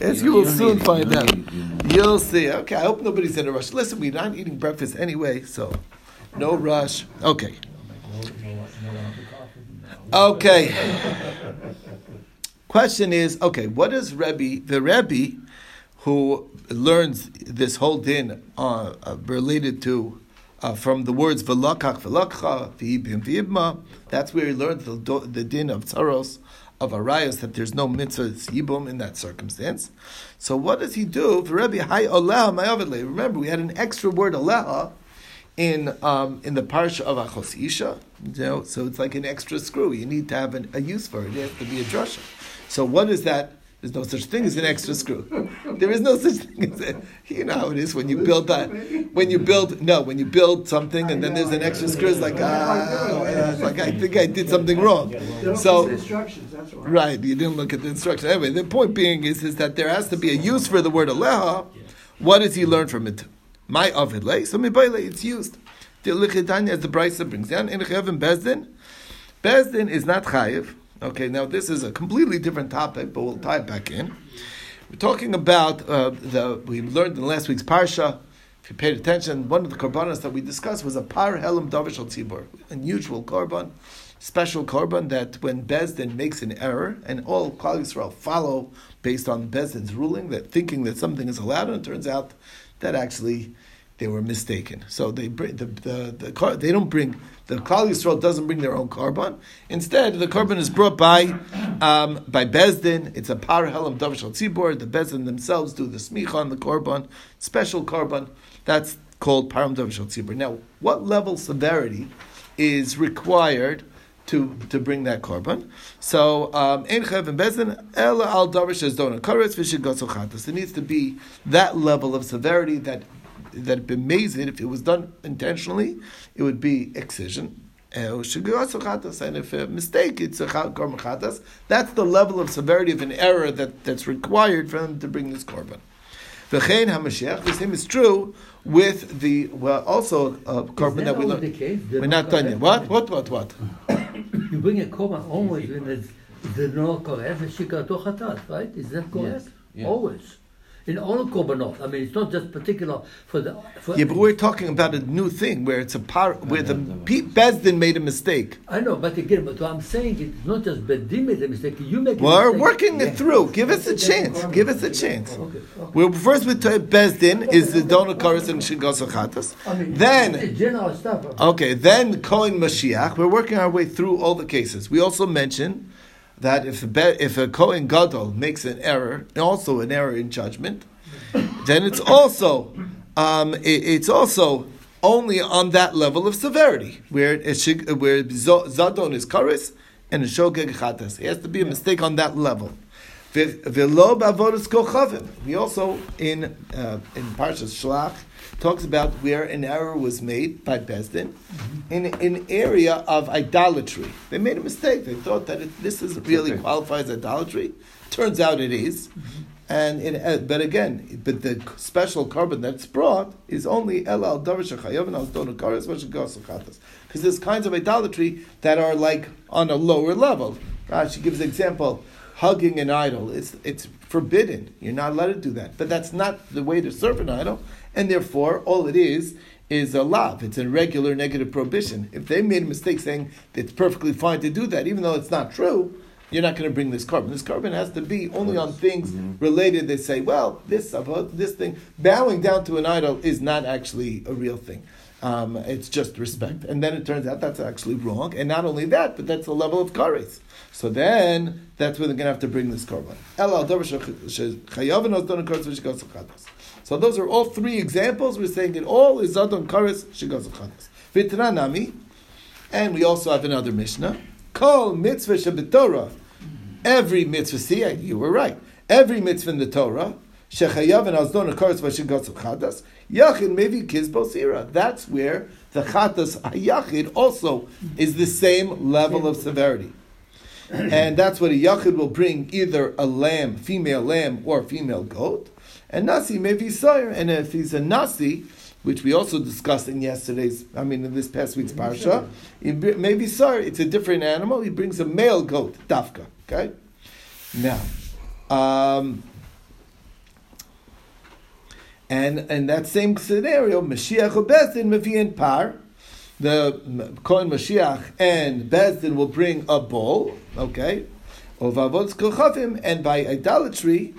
As you will soon find out. You'll see. Okay, I hope nobody's in a rush. Listen, we're not eating breakfast anyway, so no rush. Okay. Okay. Question is, okay, what is Rebbe, the Rebbe who learns this whole din uh, uh, related to uh, from the words v'lakach v'lakcha v'ibim v'ibma, that's where he learns the, the din of tsaros, of arayas that there's no mitzvah yibum in that circumstance. So what does he do? For Rebbe hay oleha Remember, we had an extra word oleha in um, in the parsha of Achos Isha. You know, so it's like an extra screw. You need to have an, a use for it. It has to be a drasha. So what is that? There's no such thing as an extra screw. There is no such thing as a, you know how it is when you build that. When you build no, when you build something and then there's an extra screw, it's like ah, like I think I did something wrong. So right, you didn't look at the instructions. Anyway, the point being is is that there has to be a use for the word aleha. What does he learn from it? My ovid lay so it's used. The lichitanya as the Brisa brings down in Bezdin. Bezdin is not chayiv. Okay, now this is a completely different topic, but we'll tie it back in. We're talking about uh, the we learned in last week's parsha. If you paid attention, one of the korbanos that we discussed was a par helam davish al tzibur, unusual korban, special korban that when Bezdin makes an error and all Klal Yisrael follow based on Bezdin's ruling, that thinking that something is allowed, and it turns out that actually they were mistaken. So they bring the, the, the they don't bring the Klal Yisrael doesn't bring their own korban. Instead, the korban is brought by um, by Bezdin. It's a par helam davish tzibor. The Bezdin themselves do the smicha on the korban, special korban. That's called param davish tzibor. Now, what level severity is required? To, to bring that korban. so um, and bezin ela al davish as dona karetz v'shigotzol It needs to be that level of severity that that it bemazed, if it was done intentionally, it would be excision. And if a mistake, it's a korban That's the level of severity of an error that, that's required for them to bring this korban. V'chein HaMashiach, the same is true with the, well, also a korban that we learned. We're not done yet. What? What, what, what? you bring a korban always when it's the no korban, right? Is that correct? Yes. Yeah. Always in all korbanot. I mean, it's not just particular for the. For yeah, but we're talking about a new thing where it's a par where the Pete Bezdin made a mistake. I know, but again, but what I'm saying it's not just Bezdin made a mistake. You make. We're working yeah. it through. Give us a chance. Give us a chance. Okay, okay. We're first with Bezdin is the donor chorus and Shigosachatas. I mean, then general stuff. Okay, then Kohen Mashiach. We're working our way through all the cases. We also mentioned that if a, if a Kohen Gadol makes an error, also an error in judgment, then it's also um, it, it's also only on that level of severity where it, should, where zadon is karis and a shogeg chatas. It has to be a mistake on that level. We also in uh, in Parshas Shlach talks about where an error was made by Bezdin mm-hmm. in an area of idolatry. They made a mistake. They thought that it, this is really okay. qualifies idolatry. Turns out it is. Mm-hmm. And it, uh, but again, but the special korban that's brought is only el al because there's kinds of idolatry that are like on a lower level. She gives an example hugging an idol. It's, it's forbidden. You're not allowed to do that. But that's not the way to serve an idol, and therefore all it is is a lav. It's a regular negative prohibition. If they made a mistake saying it's perfectly fine to do that, even though it's not true, you're not going to bring this korban. This korban has to be only on things mm-hmm. related. They say, well, this this thing, bowing down to an idol is not actually a real thing. Um, it's just respect. And then it turns out that's actually wrong. And not only that, but that's the level of kares. So then, that's where they're going to have to bring this korban. So those are all three examples. We're saying it all is zadon kares shegazachatas. Vitranami, and we also have another Mishnah. Kol mitzvah shebetorah. Every mitzvah, see, you were right. Every mitzvah in the Torah, shechayav and azdon akaris v'shigatz chadas, yachid maybe kizbo sira. That's where the chatas hayachid also is the same level of severity. and that's what a yachid will bring either a lamb, female lamb, or female goat. And nasi may be sire. And if he's a nasi, which we also discussed in yesterday's, I mean, in this past week's parsha, maybe sorry, it's a different animal. He brings a male goat, dafka. Okay, now, um, And in that same scenario, Mashiach Bezdin Mavian Par, the Kohen Mashiach and Bezdin will bring a bull, okay, of Avot Kochavim, and by idolatry,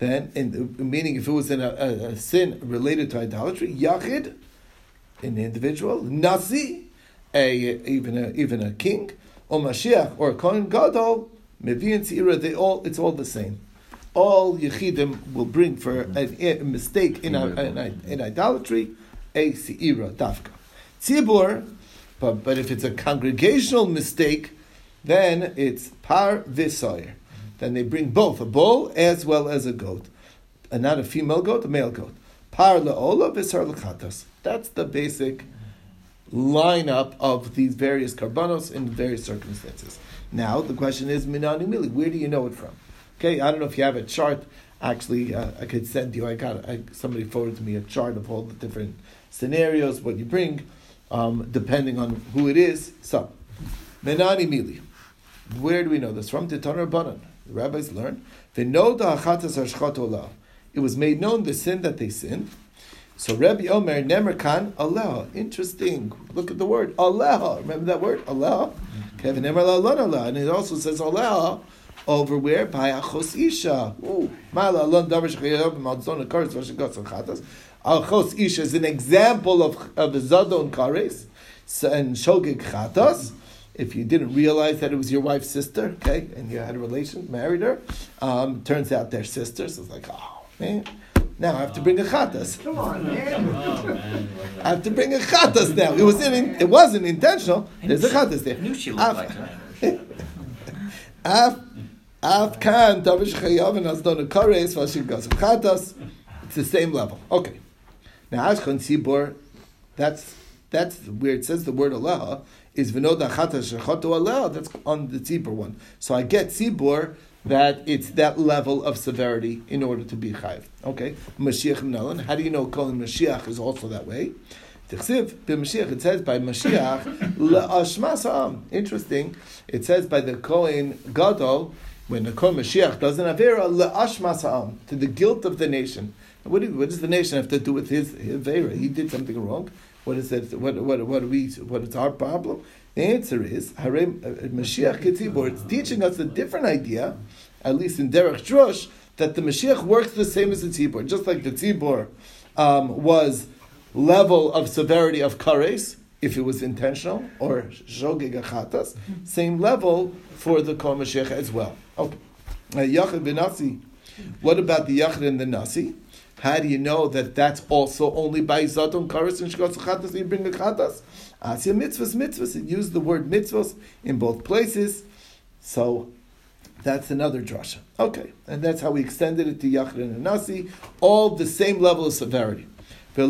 then, in, meaning if it was in a, a, a sin related to idolatry, Yachid, an individual, Nasi, a, even, a, even a king, or Mashiach, or Kohen Gadol, Mevian Tzira, they all, it's all the same all Yechidim will bring for a, a mistake in, a, in, in, idolatry, a Seira, Dafka. Tzibur, but, but if it's a congregational mistake, then it's Par Visoyer. Then they bring both, a bull as well as a goat. And not a female goat, a male goat. Par Le'ola Visar Lechatas. That's the basic lineup of these various karbanos in various circumstances. Now, the question is, Minani Mili, where do you know it from? Okay, I don't know if you have a chart. Actually, uh, I could send you. I got I, somebody forwarded me a chart of all the different scenarios, what you bring, um, depending on who it is. So, menani mili. Where do we know this from? Titanar Banan. The rabbis learn. They know the hachatas It was made known the sin that they sinned. So Rabbi Omer Nemerkan Allah. Interesting. Look at the word Allah. Remember that word Allah. Allah. And it also says Allah over where? By Achos Isha. Mala Alon Davar Shechayav Malzon Kares Vashigas Chatas. Achos Isha is an example of, of the Zadon Kares and Shogeg Chatas. If you didn't realize that it was your wife's sister, okay, and you had a relation, married her, um, turns out they're sisters. It's like, oh, man. Now I have to bring a chatas. Come on, man. I have to bring a chatas now. It was in, it wasn't intentional. There's a chatas there. I knew she looked like that. Av kan davish chayav and azdon kares vashir gas chatas. It's the same level. Okay. Now Ashkan Tzibor, that's that's where it says the word Allah is v'noda chatas shechotu Allah. That's on the Tzibor one. So I get Tzibor that it's that level of severity in order to be chayiv. Okay. Mashiach Nalan. How do you know calling Mashiach is also that way? It says by Mashiach le'ashmasam. Uh, Interesting. It says by the Kohen Gadol when the Kohen Mashiach does an Avera, le'ashmas to the guilt of the nation. What, do, what, does the nation have to do with his, Avera? He did something wrong. What is it? What, what, what, we, what is our problem? The answer is, Harem, uh, Mashiach Ketzibor, it's teaching us a different idea, at least in Derech Drush, that the Mashiach works the same as the Tzibor. Just like the Tzibor um, was level of severity of Kares, if it was intentional, or Shogeg Achatas, same level for the Kol Mashiach as well. Okay. Uh, Yachid v'Nasi. What about the Yachid and the Nasi? How do you know that that's also only by Zadon Karas and Shkos Chatas you bring the Chatas? Asya mitzvahs, mitzvahs. It used the word mitzvahs in both places. So that's another drasha. Okay, and that's how we extended it to Yachid and Nasi, all the same level of severity. What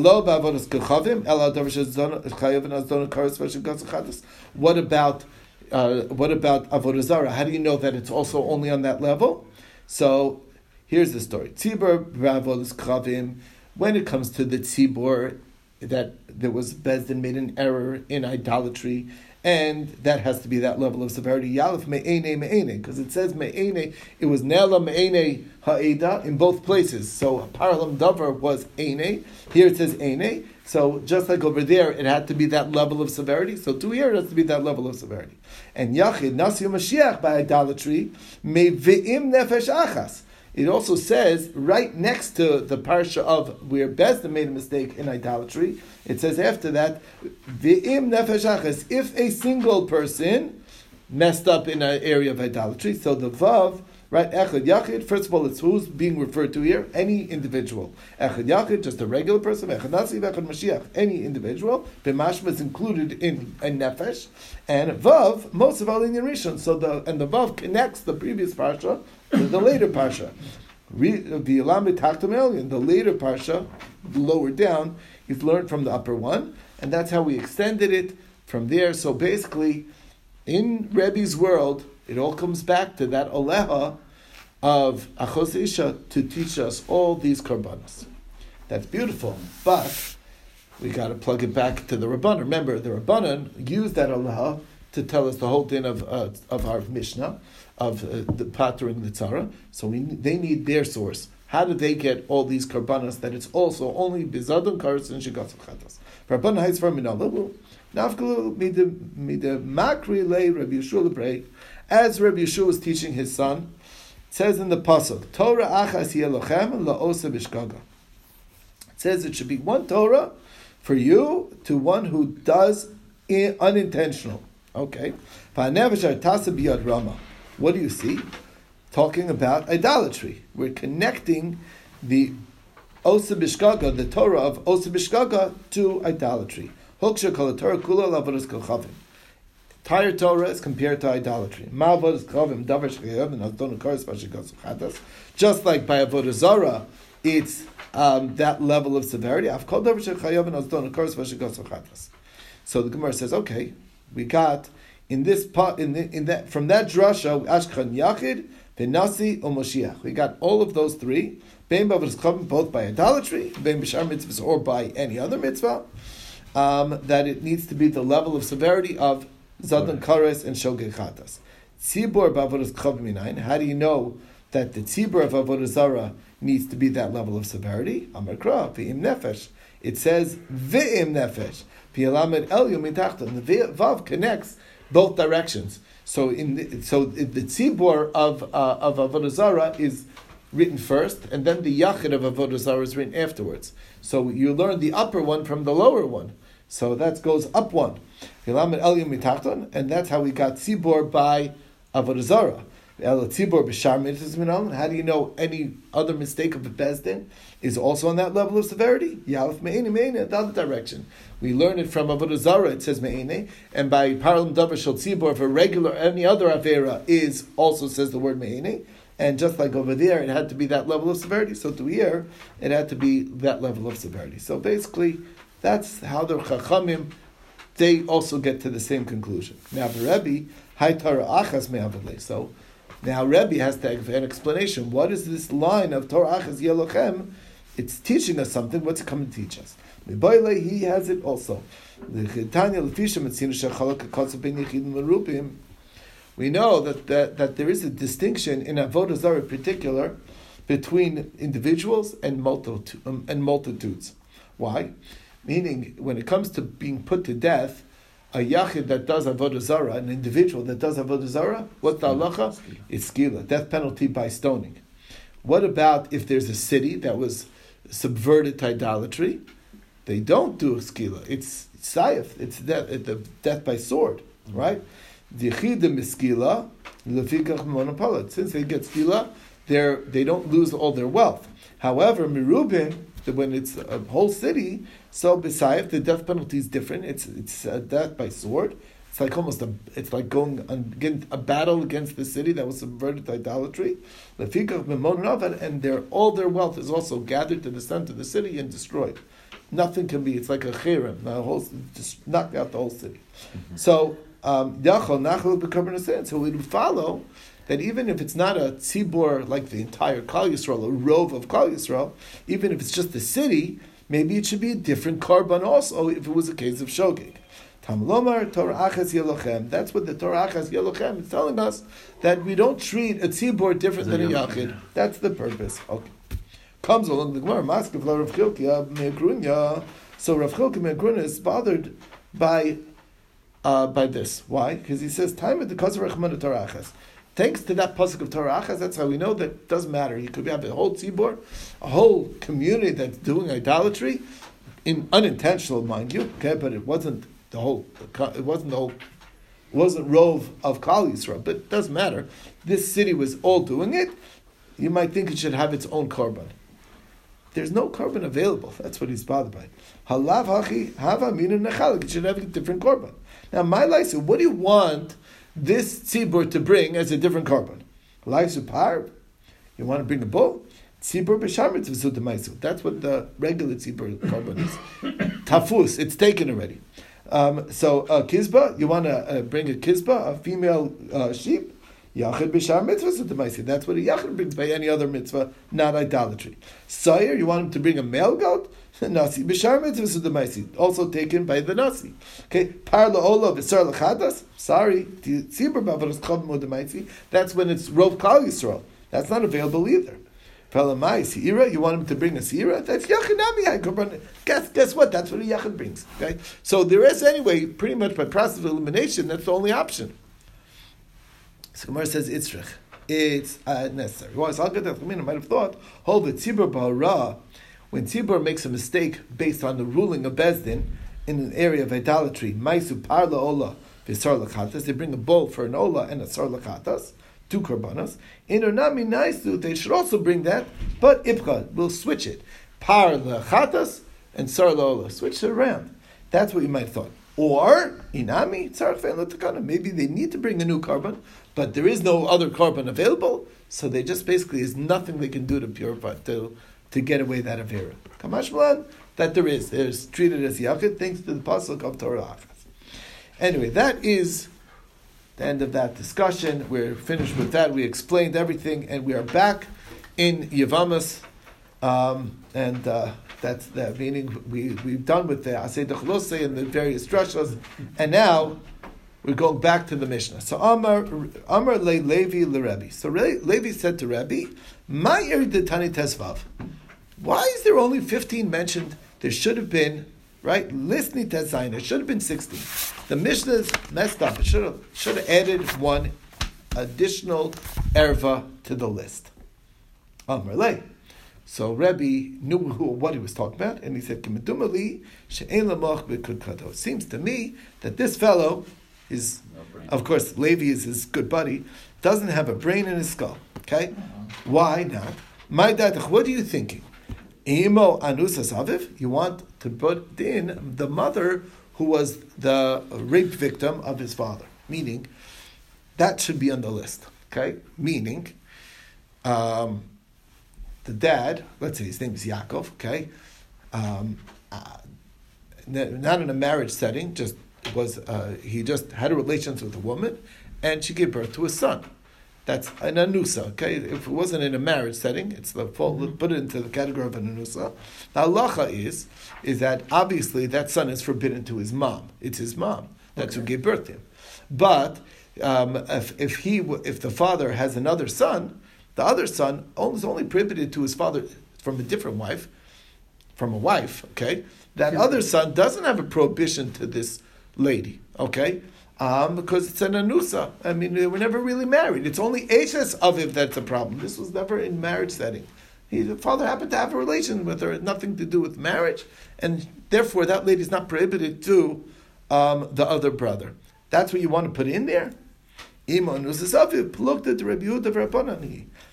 about uh, what about avodah zara? How do you know that it's also only on that level? So here's the story. Tzibur b'avodas kravim. When it comes to the tzibur, that there was Bezdin made an error in idolatry, and that has to be that level of severity. Yalef me'ene me'ene, because it says me'ene, it was nela me'ene ha'eda in both places. So paralam davar was ene. Here it says ene. So just like over there, it had to be that level of severity. So to here, it has to be that level of severity. And Yachid, Nasi Mashiach by idolatry, may ve'im nefesh achas. It also says right next to the parsha of where Bezda made a mistake in idolatry. It says after that, ve'im nefesh achas. If a single person messed up in an area of idolatry, so the vav Right? Echad Yachid, first of all, it's who's being referred to here? Any individual. Echad Yachid, just a regular person. Echad Nasi, Echad Mashiach, any individual. B'mashma is included in a Nefesh. And Vav, most of all in Rishon. So the, and the Vav connects the previous Parsha to the later Parsha. The later Parsha, lower down, is learned from the upper one. And that's how we extended it from there. So basically, in Rebbe's world, it all comes back to that Oleha of Achos Isha to teach us all these karbanos. That's beautiful, but we got to plug it back to the Rabbanan. Remember, the Rabbanan used that Allah to tell us the whole thing of, uh, of our Mishnah, of uh, the pattering the tzara. So we, they need their source How do they get all these karbanas that it's also only bizadon karas and shigatzim chatas? Rabban Haiz from Minalavu, Nafkalu Mida Makri Le Rabbi Yeshua Lebrei, as Rabbi Yeshua was teaching his son, says in the Pasuk, Torah Achas Yelochem La'osa Bishkaga. It says it should be one Torah for you to one who does unintentional. Okay. rama. What do you see? Talking about idolatry. We're connecting the Osa Bishkaga, the Torah of Osa Bishkaga, to idolatry. Torah kula Entire Torah is compared to idolatry. Shchayav and Just like by avodah zara, it's um, that level of severity. Davar shchayav and So the Gemara says, okay, we got in this part in, in that from that drasha Ashkan Yachid, Benasi, or We got all of those three. Ben both by idolatry, Bishar mitzvahs, or by any other mitzvah. Um, that it needs to be the level of severity of Zadan Kares and Shogeg Chatas. Tzibur Bavodas Chav How do you know that the Tzibur of Avodah Zara needs to be that level of severity? Amar Kra, V'im Nefesh. It says V'im Nefesh. V'yalamed El Yomitachta. The Vav connects both directions. So in the, so the tzibur of uh, of avodah zarah is written first, and then the yachid of avodah zarah is written afterwards. So you learn the upper one from the lower one. So that goes up one. And that's how we got tzibur by avodah zarah. How do you know any other mistake of a bezdin is also on that level of severity? Yalif me'ene me'ene, the other direction. We learn it from Avodah Zarah, it says me'ene, and by Parlam Davar Shal Tzibor, if a regular, any other Avera is, also says the word me'ene, and just like over there, it had to be that level of severity, so to here, it had to be that level of severity. So basically, that's how the Chachamim, they also get to the same conclusion. Now the Rebbe, Hai Torah Achas Me'avaleh, so now Rebbe has to have an explanation. What is this line of Torah Achas Yelochem? It's teaching us something. What's it coming to teach us? He has it also. We know that, that, that there is a distinction in Avodah Zarah in particular between individuals and, multitude, um, and multitudes. Why? Meaning, when it comes to being put to death, a yachid that does avodah zara, an individual that does avodah zara, what's the halacha? It's skila, death penalty by stoning. What about if there's a city that was subverted to idolatry? They don't do skila. It's sayif. It's death, the death by sword, mm-hmm. right? The miskila lefikach monopolit. Since they get skila, they they don't lose all their wealth. However, mirubin, when it's a whole city, so besides the death penalty is different. It's it's a death by sword. It's like almost a. It's like going against a battle against the city that was subverted to idolatry. And their all their wealth is also gathered to the center of the city and destroyed. Nothing can be. It's like a cherem. The whole just knock out the whole city. Mm-hmm. So um, yachol nachal b'karban So we would follow that even if it's not a tzibor like the entire Kal Yisrael, a rove of Kal Yisrael, even if it's just the city, maybe it should be a different karban also if it was a case of shogeg. Tamlomar Torah Achas Yelochem. That's what the Torah Achas Yelochem is telling us that we don't treat a tzibor different than a yachid. That's the purpose. Okay. Comes along the Gemara, Maskav Rav Chilkia Me'grunya. So Rav Chilkia Me'grunya is bothered by uh, by this. Why? Because he says, "Time at the Kazar Rechman Torah Achas." Thanks to that pasuk of Torah Achas, that's how we know that it doesn't matter. You could have a whole tzibor, a whole community that's doing idolatry, in unintentional, mind you. Okay, but it wasn't the whole. It wasn't the whole. It wasn't rove of Kal Yisrael, but it doesn't matter. This city was all doing it. You might think it should have its own korban. There's no korban available. That's what he's bothered by. Halav hachi hava minu nechalik. It should have a different korban. Now, my license. What do you want? This tzibur to bring as a different korban. Laisu par, you want to bring a bull? Tzibur b'shamitz v'sudamaisu. That's what the regular tzibur korban is. Tafus, it's taken already. Um, so a uh, kizba, you want to uh, bring a kizba, a female uh, sheep. Yachid b'shar mitzvah. That's what a yachid brings by any other mitzvah, not idolatry. Sire, you want him to bring a male goat? Nasi b'shar mitzvah. Also taken by the nasi. Okay, parla ola v'sar lechadas. Sorry, tzibur b'avaros chav modamaisi. That's when it's rov kal yisrael. That's not available either. Palamai, sirah, you want him to bring a seira? That's yachinami Guess guess what? That's what a yachid brings. Okay, so there is anyway, pretty much by process of elimination, that's the only option. So Gemara says itzrich. It's uh, necessary. Well, I might have thought, hold the tzibur ba'ara, when tzibur makes a mistake based on the ruling of Bezdin in an area of idolatry, maisu parla ola v'sar lachatas, they bring a bull for an ola and a sar lachatas, two korbanos. In Onami Naisu, they should also bring that, but Ipcha will switch it. Par Chatas and Sar Lola. Switch it around. That's what you might have thought. Or, Inami, Tzarech Maybe they need to bring a new korban, but there is no other korban available, so they just basically, is nothing they can do to purify, to, to get away that Avera. Kamashmalan, that there is. There's treated as Yachid, thanks to the Pasuk of Torah. Anyway, that is the end of that discussion. We're finished with that. We explained everything, and we are back in Yavamas. Um, and uh, that's that meaning we, we've done with the Asay Dechlose and the various drashas, and now we're going back to the Mishnah. So Amar Amar Le Levi Le Rebbe. So Re, Levi said to Rebbe, "My Tani Tesvav. Why is there only fifteen mentioned? There should have been right? Listening to Zayin, it should have been 16. The Mishnah's messed up. It should have, should have added one additional erva to the list. Amrle. So Rebbe knew who, what he was talking about, and he said, It seems to me that this fellow is, no of course, Levi is his good buddy, doesn't have a brain in his skull. Okay? Uh-huh. Why not? My dad, what are you thinking? Imo anusas aviv, you want to put in the mother who was the rape victim of his father. Meaning, that should be on the list. Okay? Meaning, um, the dad, let's say his name is Yaakov, okay? Um, uh, not in a marriage setting, just was uh, he just had a relations with a woman, and she gave birth to a son. That's an anusa. Okay, if it wasn't in a marriage setting, it's the full, mm-hmm. put it into the category of an anusa. The halacha is is that obviously that son is forbidden to his mom. It's his mom. That's okay. who gave birth to him. But um, if, if he if the father has another son, the other son is only prohibited to his father from a different wife, from a wife. Okay, that other son doesn't have a prohibition to this lady. Okay, um, because it's an anusa. I mean, they were never really married. It's only Ashes of him that's a problem. This was never in marriage setting. He, the father happened to have a relation with her, nothing to do with marriage, and therefore that lady is not prohibited to um, the other brother. That's what you want to put in there.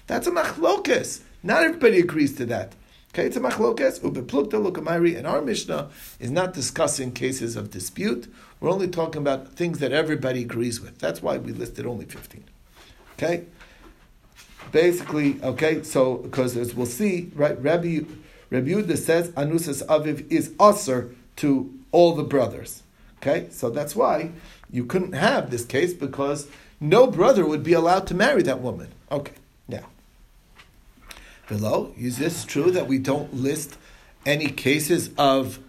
That's a machlokes. Not everybody agrees to that. Okay, it's a machlokes. Ubeplukta lukamari, and our Mishnah is not discussing cases of dispute. We're only talking about things that everybody agrees with. That's why we listed only 15. Okay? Basically, okay, so, because as we'll see, right, Rabbi, Rabbi Yehuda says Anusas Aviv is usher to all the brothers. Okay? So that's why you couldn't have this case because no brother would be allowed to marry that woman. Okay, now below. Is this true that we don't list any cases of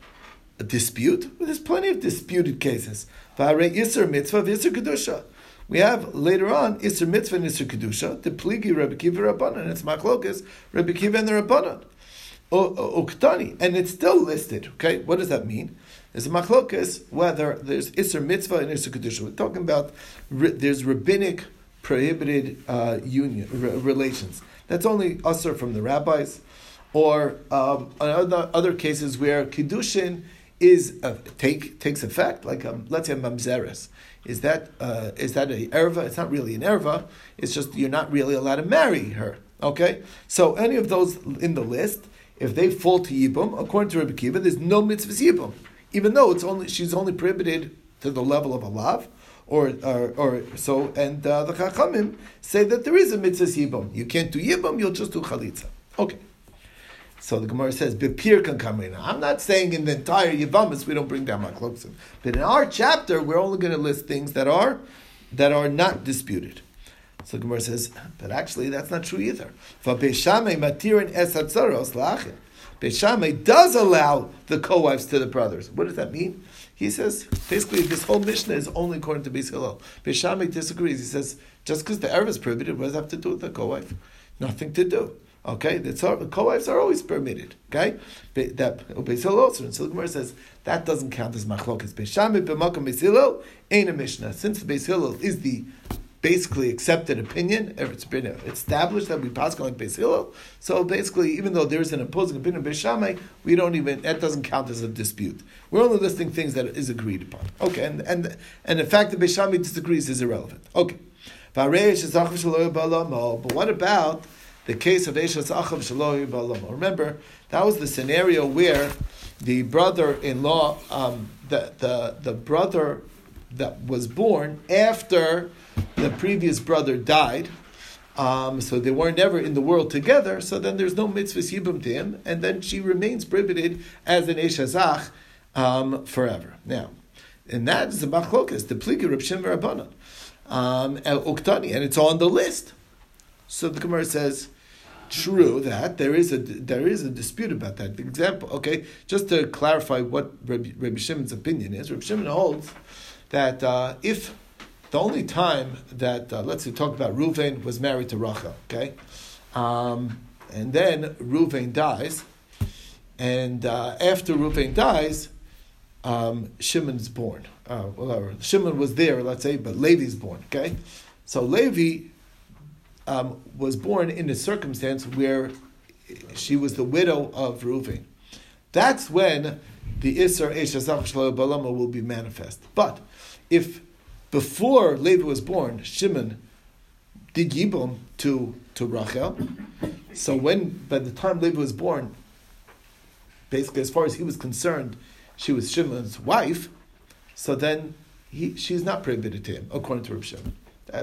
dispute? Well, there's plenty of disputed cases. mitzvah We have later on Isser Mitzvah and Isser Kedusha, the Pligi Rebbe Kiva Rabbanan, it's Machlokas, Rebbe Kiva and the Rabbanan. Uktani, and it's still listed. Okay, what does that mean? There's a machlokas whether there's Isser Mitzvah and Isser Kedusha. We're talking about there's rabbinic prohibited uh, union relations. That's only usher from the rabbis, or um, other, other cases where kiddushin is take takes effect, like um, let's say mamzeres. Is that uh, is that a erva? It's not really an erva. It's just you're not really allowed to marry her. Okay, so any of those in the list, if they fall to yibum, according to Rabbi Kiva, there's no mitzvah yibum, even though it's only she's only prohibited to the level of a lav or, or, or so, and uh, the Chachamim say that there is a mitzvah yibam. You can't do yibam, you'll just do chalitza. Okay. So the Gemara says, Bepir can come in. I'm not saying in the entire Yivamis we don't bring down Makloksim. But in our chapter, we're only going to list things that are that are not disputed. So the Gemara says, but actually that's not true either. Beis Shammai does allow the co-wives to the brothers. What does that mean? He says basically this whole Mishnah is only according to Beis Hillel. Beishamik disagrees. He says just because the Erev is prohibited, what does that have to do with the co-wife? Nothing to do. Okay, the co-wives are always permitted. Okay, that Beis also. And Gemara says that doesn't count as machlokas. Beis Shammai b'makom Beis ain't a mishnah. Since the Beis is the basically accepted opinion, if it's been established that we pass on like Beis Hillel. So basically, even though there's an opposing opinion of Beis we don't even that doesn't count as a dispute. We're only listing things that is agreed upon. Okay, and and and the fact that Beis disagrees is irrelevant. Okay. But what about the case of Eshes Achav Shaloi Ba'alama. Remember, that was the scenario where the brother-in-law, um, the, the, the brother that was born after the previous brother died, um, so they were never in the world together, so then there's no mitzvah yibum to him, and then she remains prohibited as an Eshazach um, forever. Now, and that is the machlokas, the pligi Reb Rabbanon, um, Uktani, and it's on the list. So the Gemara says, true that there is a there is a dispute about that. The example, okay, just to clarify what Rabbi, Rabbi Shimon's opinion is, Rabbi Shimon holds that uh, if the only time that uh, let's say talk about Ruvain was married to Rachel, okay, um, and then Ruvain dies, and uh, after Ruvain dies, um, Shimon's born. Uh, Shimon was there, let's say, but Levi's born. Okay, so Levi um, was born in a circumstance where she was the widow of Reuven. That's when the Isser Eshazach Balama will be manifest. But if before Levi was born, Shimon did Yibum to, to Rachel, so when, by the time Levi was born, basically as far as he was concerned, she was Shimon's wife, so then he, she's not prohibited to him, according to Rav Shimon.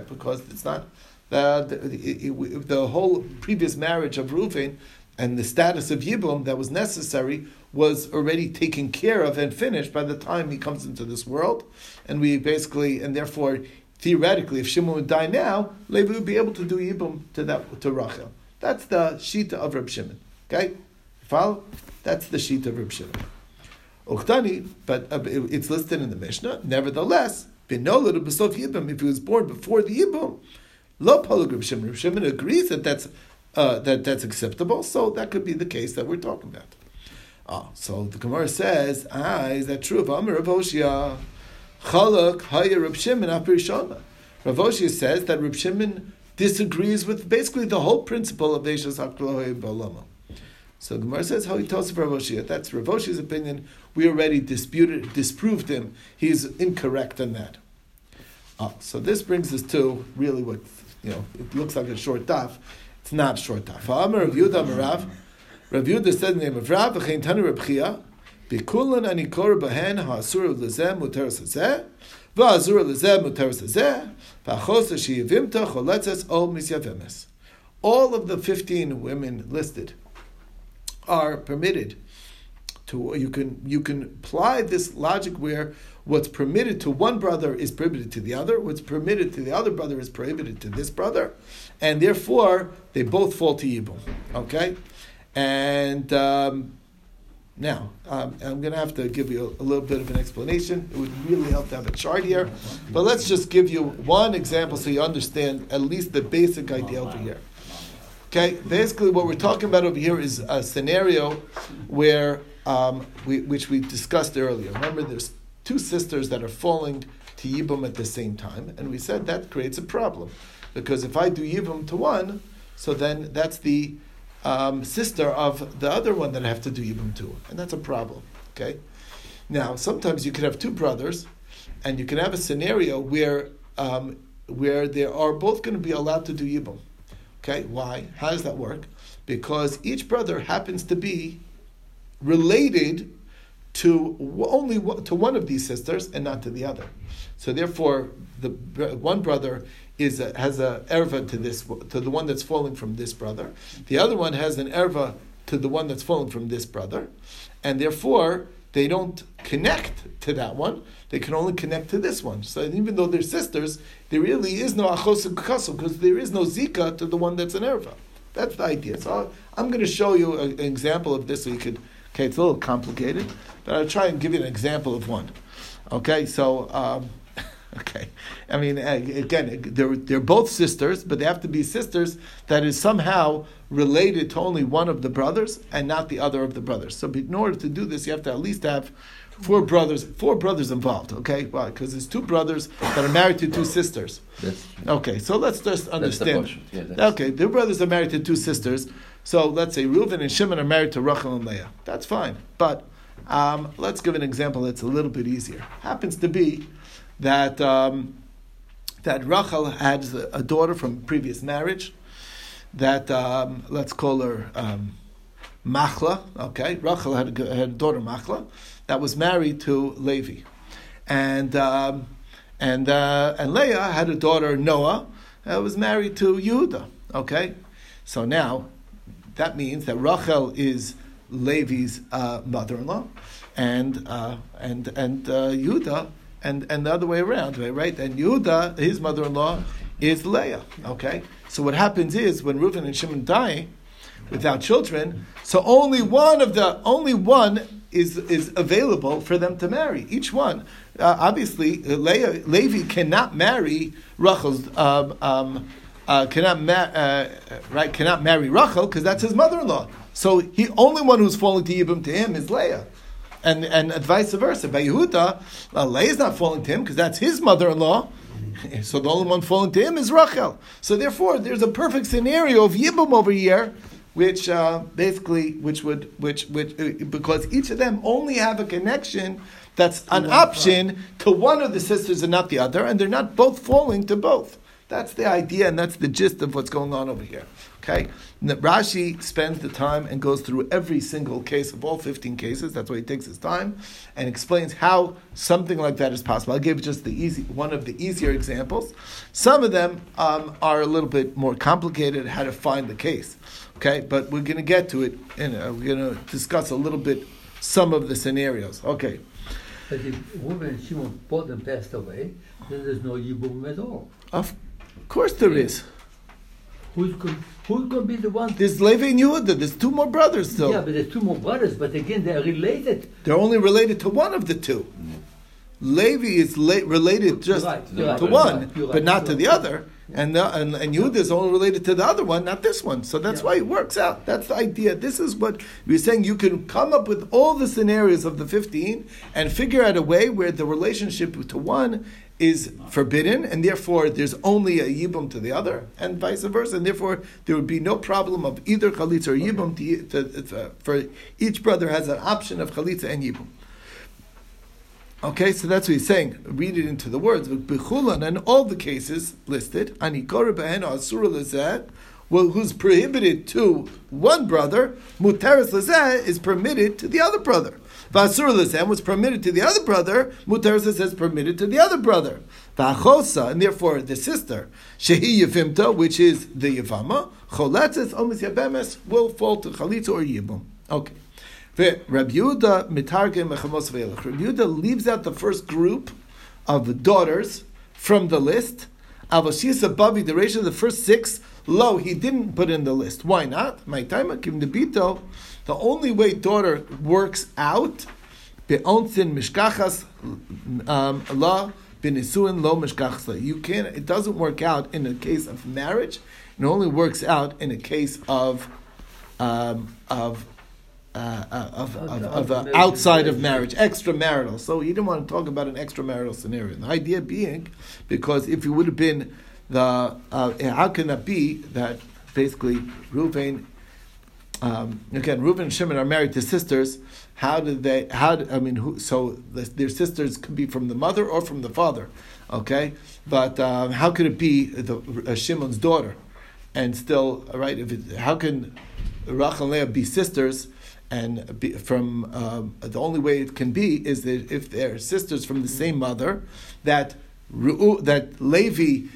Because it's not uh, the, the, the, whole previous marriage of Reuven and the status of Yibum that was necessary was already taken care of and finished by the time he comes into this world. And we basically, and therefore, theoretically, if Shimon would die now, Levi would be able to do Yibum to that to Rachel. That's the Shita of Reb Shimon. Okay? Follow? That's the Shita of Reb Shimon. Uchtani, but uh, it's listed in the Mishnah. Nevertheless, Binola to Besof Yibum, if he was born before the Yibum, Lo Pologrib Shimon. Shimon agrees that that's uh, that that's acceptable, so that could be the case that we're talking about. Ah, so the Gemara says, ah, is that true of Rav Hoshia? Chalak Haya Rav Shimon Apirishama. Rav Hoshia says that Rav Shimon disagrees with basically the whole principle of Eishas Haklohe Balama. So the Gemara says how he tells Rav Hoshia. That's Rav Hoshia's opinion. We already disputed, disproved him. He's incorrect on that. Ah, so this brings us to really what you know, it looks like a short daf. It's not short daf. Amar Rav Yehuda Marav. Rav Yehuda said the name of Rav, v'chein tanu Rav Chia, bikulan ani kor behen ha'asur lezeh muter sazeh, v'asur lezeh muter sazeh, v'achos sheyivimta choletzes o misyavemes. All of the 15 women listed are permitted to, you can, you can apply this logic where what's permitted to one brother is prohibited to the other, what's permitted to the other brother is prohibited to this brother, and therefore they both fall to Yibum. Okay? And um, now, um, I'm going to have to give you a, a, little bit of an explanation. It would really help to have a chart here. But let's just give you one example so you understand at least the basic idea over here. Okay, basically, what we're talking about over here is a scenario where, um, we, which we discussed earlier. Remember, there's two sisters that are falling to Yibum at the same time, and we said that creates a problem. Because if I do Yibum to one, so then that's the um, sister of the other one that I have to do Yibum to, and that's a problem. Okay? Now, sometimes you can have two brothers, and you can have a scenario where, um, where they are both going to be allowed to do Yibum. Okay? Why? How does that work? Because each brother happens to be related to only to one of these sisters and not to the other. So therefore, the one brother is a, has a erva to this to the one that's falling from this brother. The other one has an erva to the one that's falling from this brother, and therefore they don't connect to that one. They can only connect to this one. So even though they're sisters, there really is no achos because there is no zika to the one that's an erva. That's the idea. So I'm going to show you a, an example of this so you could Okay, it's a little complicated, but I'll try and give you an example of one. Okay, so um, Okay, I mean, again, they're they're both sisters, but they have to be sisters that is somehow related to only one of the brothers and not the other of the brothers. So, in order to do this, you have to at least have four brothers, four brothers involved. Okay, why? Because there's two brothers that are married to two sisters. okay, so let's just understand. The yeah, okay, their brothers are married to two sisters. So let's say Reuven and Shimon are married to Rachel and Leah. That's fine, but um, let's give an example that's a little bit easier. Happens to be that um, that Rachel had a daughter from previous marriage. That um, let's call her um, Machla. Okay, Rachel had a, had a daughter Machla that was married to Levi, and um, and uh, and Leah had a daughter Noah that was married to Yehuda. Okay, so now that means that Rachel is Levi's uh, mother-in-law, and uh, and and uh, Yehuda and, and the other way around, right? And Yehuda, his mother-in-law, is Leah. Okay, so what happens is when Reuven and Shimon die without children, so only one of the only one is is available for them to marry. Each one, uh, obviously, Leah, Levi cannot marry Rachel's. Um, um, uh, cannot ma- uh, right cannot marry Rachel because that's his mother-in-law. So he only one who's falling to Yibum to him is Leah and and vice versa. By Yehuda, Leah is not falling to him because that's his mother-in-law. So the only one falling to him is Rachel. So therefore, there's a perfect scenario of Yibum over here, which uh, basically, which would, which, which, uh, because each of them only have a connection that's an option to one of the sisters and not the other, and they're not both falling to both. That's the idea, and that's the gist of what's going on over here. Okay, Rashi spends the time and goes through every single case of all fifteen cases. That's why he takes his time and explains how something like that is possible. I'll give just the easy one of the easier examples. Some of them um, are a little bit more complicated. How to find the case. Okay, but we're going to get to it, and uh, we're going to discuss a little bit some of the scenarios. Okay. But if a woman and Shimon both them passed away, then there's no Yibum at all. Of course there is. Who's going, who's going to be the one? There's Levi and Yehuda. There's two more brothers, though. Yeah, but there's two more brothers. But again, they're related. They're only related to one of the two. Levi is la- related just right, to, right, one, right, but not to the other. And, the, and and Yehuda is only related to the other one, not this one. So that's yeah. why it works out. That's the idea. This is what we're saying. You can come up with all the scenarios of the fifteen and figure out a way where the relationship to one is forbidden, and therefore there's only a yibum to the other, and vice versa, and therefore there would be no problem of either chalitza or yibum. To, to, to, uh, for each brother has an option of chalitza and yibum. Okay, so that's what he's saying. Read it into the words. Bechulan and all the cases listed, well, who's prohibited to one brother, muteris is permitted to the other brother. Vasur Lisem was permitted to the other brother, Mutar says permitted to the other brother. Vachosa, and therefore the sister, Shehi Yevimta, which is the Yevama, Choletzes Omis Yabemes, will fall to Chalitza or Yibum. Okay. Rabbi Yehuda mitargim mechamos ve'elach. Rabbi leaves out the first group of daughters from the list. Avashisa Bavi, the ratio of the first six, low, he didn't put in the list. Why not? My time, Kim Debito, the only way daughter works out, be'onsin mishkachas um, la benisuin lo mishkachas You can't. It doesn't work out in a case of marriage. It only works out in a case of um, of uh, uh of, of, of, of uh, outside of marriage, extramarital. So he didn't want to talk about an extramarital scenario. The idea being, because if it would have been the, uh, how can that be that basically Ruvain um, again, Reuben and Shimon are married to sisters. How did they? How? Did, I mean, who, so the, their sisters could be from the mother or from the father, okay? But um, how could it be the, uh, Shimon's daughter, and still right? If it, how can Rachel and Leah be sisters? And be, from um, the only way it can be is that if they're sisters from the same mother, that that Levi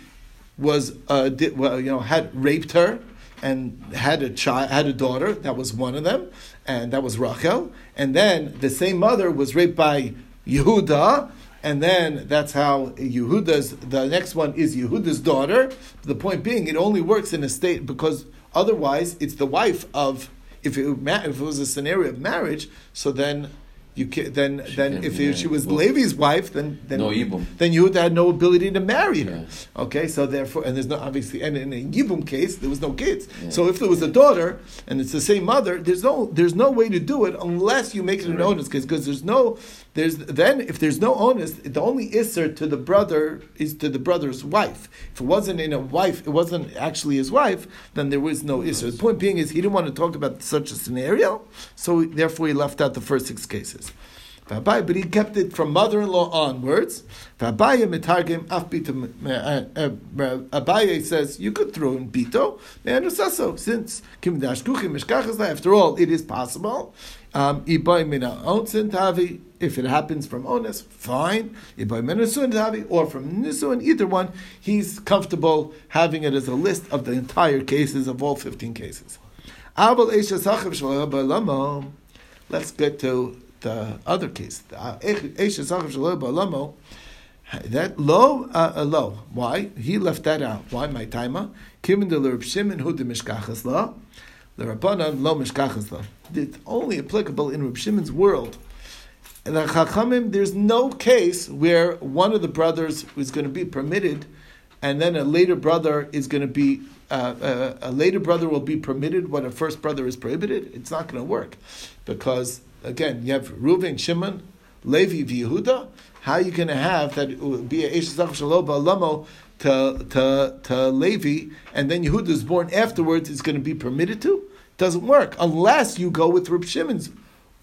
was uh, did, well, you know had raped her and had a child, had a daughter. That was one of them, and that was Rachel. And then the same mother was raped by Yehuda, and then that's how Yehuda's. The next one is Yehuda's daughter. The point being, it only works in a state because otherwise it's the wife of. If it, if it was a scenario of marriage, so then you can, then then if she was well, Levi's wife, then then no then Yehuda had no ability to marry her. Yeah. Okay, so therefore, and there's no obviously, and in a Yibum case, there was no kids. Yeah. So if there was a daughter and it's the same mother, there's no there's no way to do it unless you make it an right. onus case because there's no there's then if there's no onus, the only isser to the brother is to the brother's wife. If it wasn't in a wife, it wasn't actually his wife, then there was no isser. The point being is he didn't want to talk about such a scenario, so therefore he left out the first six cases. But he kept it from mother-in-law onwards. Abaye mitargim af uh, uh, uh, Abaye says you could throw in bito since kim After all, it is possible. Um, if it happens from onus, fine. Or from nisun, either one, he's comfortable having it as a list of the entire cases of all fifteen cases. Let's get to the other case. That low, uh, uh, low. Why? He left that out. Why? My timer. Kimin de l'Reb Shimon hu de mishkachas la. The Rabbanan lo mishkachas la. It's only applicable in Reb Shimon's world. And the Chachamim, there's no case where one of the brothers is going to be permitted, and then a later brother is going to be uh, uh, a later brother will be permitted when a first brother is prohibited. It's not going to work because again, you have Reuven, Shimon, Levi, Yehuda. How are you going to have that it be a Eshazach Shaloba Alamo to, to, to Levi, and then Yehuda is born afterwards is going to be permitted to? Doesn't work unless you go with Reb Shimon's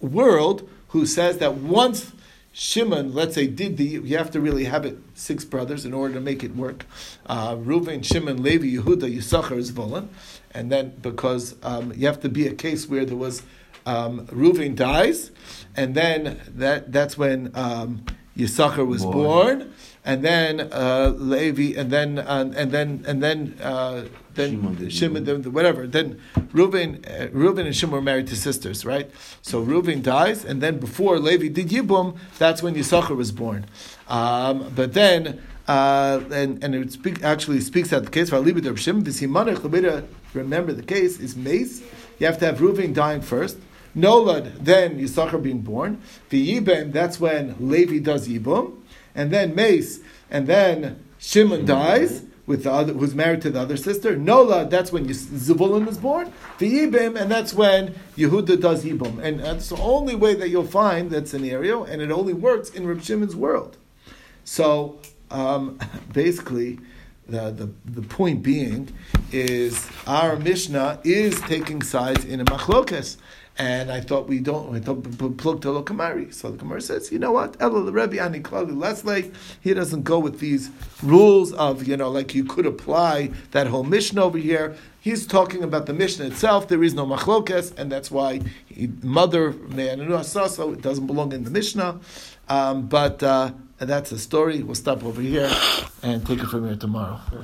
world, who says that once Shimon, let's say, did the, you have to really have it six brothers in order to make it work. Uh, Reuven, Shimon, Levi, Yehuda, Yisachar, Zebulun. And then because um, you have to be a case where there was um, Reuven dies, and then that that's when um, Yisachar was born, born and then uh, Levi, and then uh, and then and then uh, then Shimon, Shimon whatever. Then Reuven, uh, Reuven and Shimon were married to sisters, right? So Reuven dies, and then before Levi did Yibum, that's when Yisachar was born. Um, but then. Uh, and and it speak, actually speaks out the case for Remember the case is mace. You have to have Reuven dying first. Nolad, then Yisachar being born. The Yibem, that's when Levi does Yibum. And then Mace, and then Shimon dies with the other, who's married to the other sister. Nola, that's when Zebulun is born. The Yibim, and that's when Yehuda does Yibum. And that's the only way that you'll find that scenario, and it only works in Reb Shimon's world. So, um, basically, the, the, the point being is our Mishnah is taking sides in a machlokes. And I thought we don't. I thought plug to kamari. So the Gemara says, you know what? Elo the Rebbe ani klali Leslie. He doesn't go with these rules of you know like you could apply that whole Mishnah over here. He's talking about the Mishnah itself. There is no machlokes, and that's why he, mother so it doesn't belong in the Mishnah. Um, but uh, that's a story. We'll stop over here and take it from here tomorrow.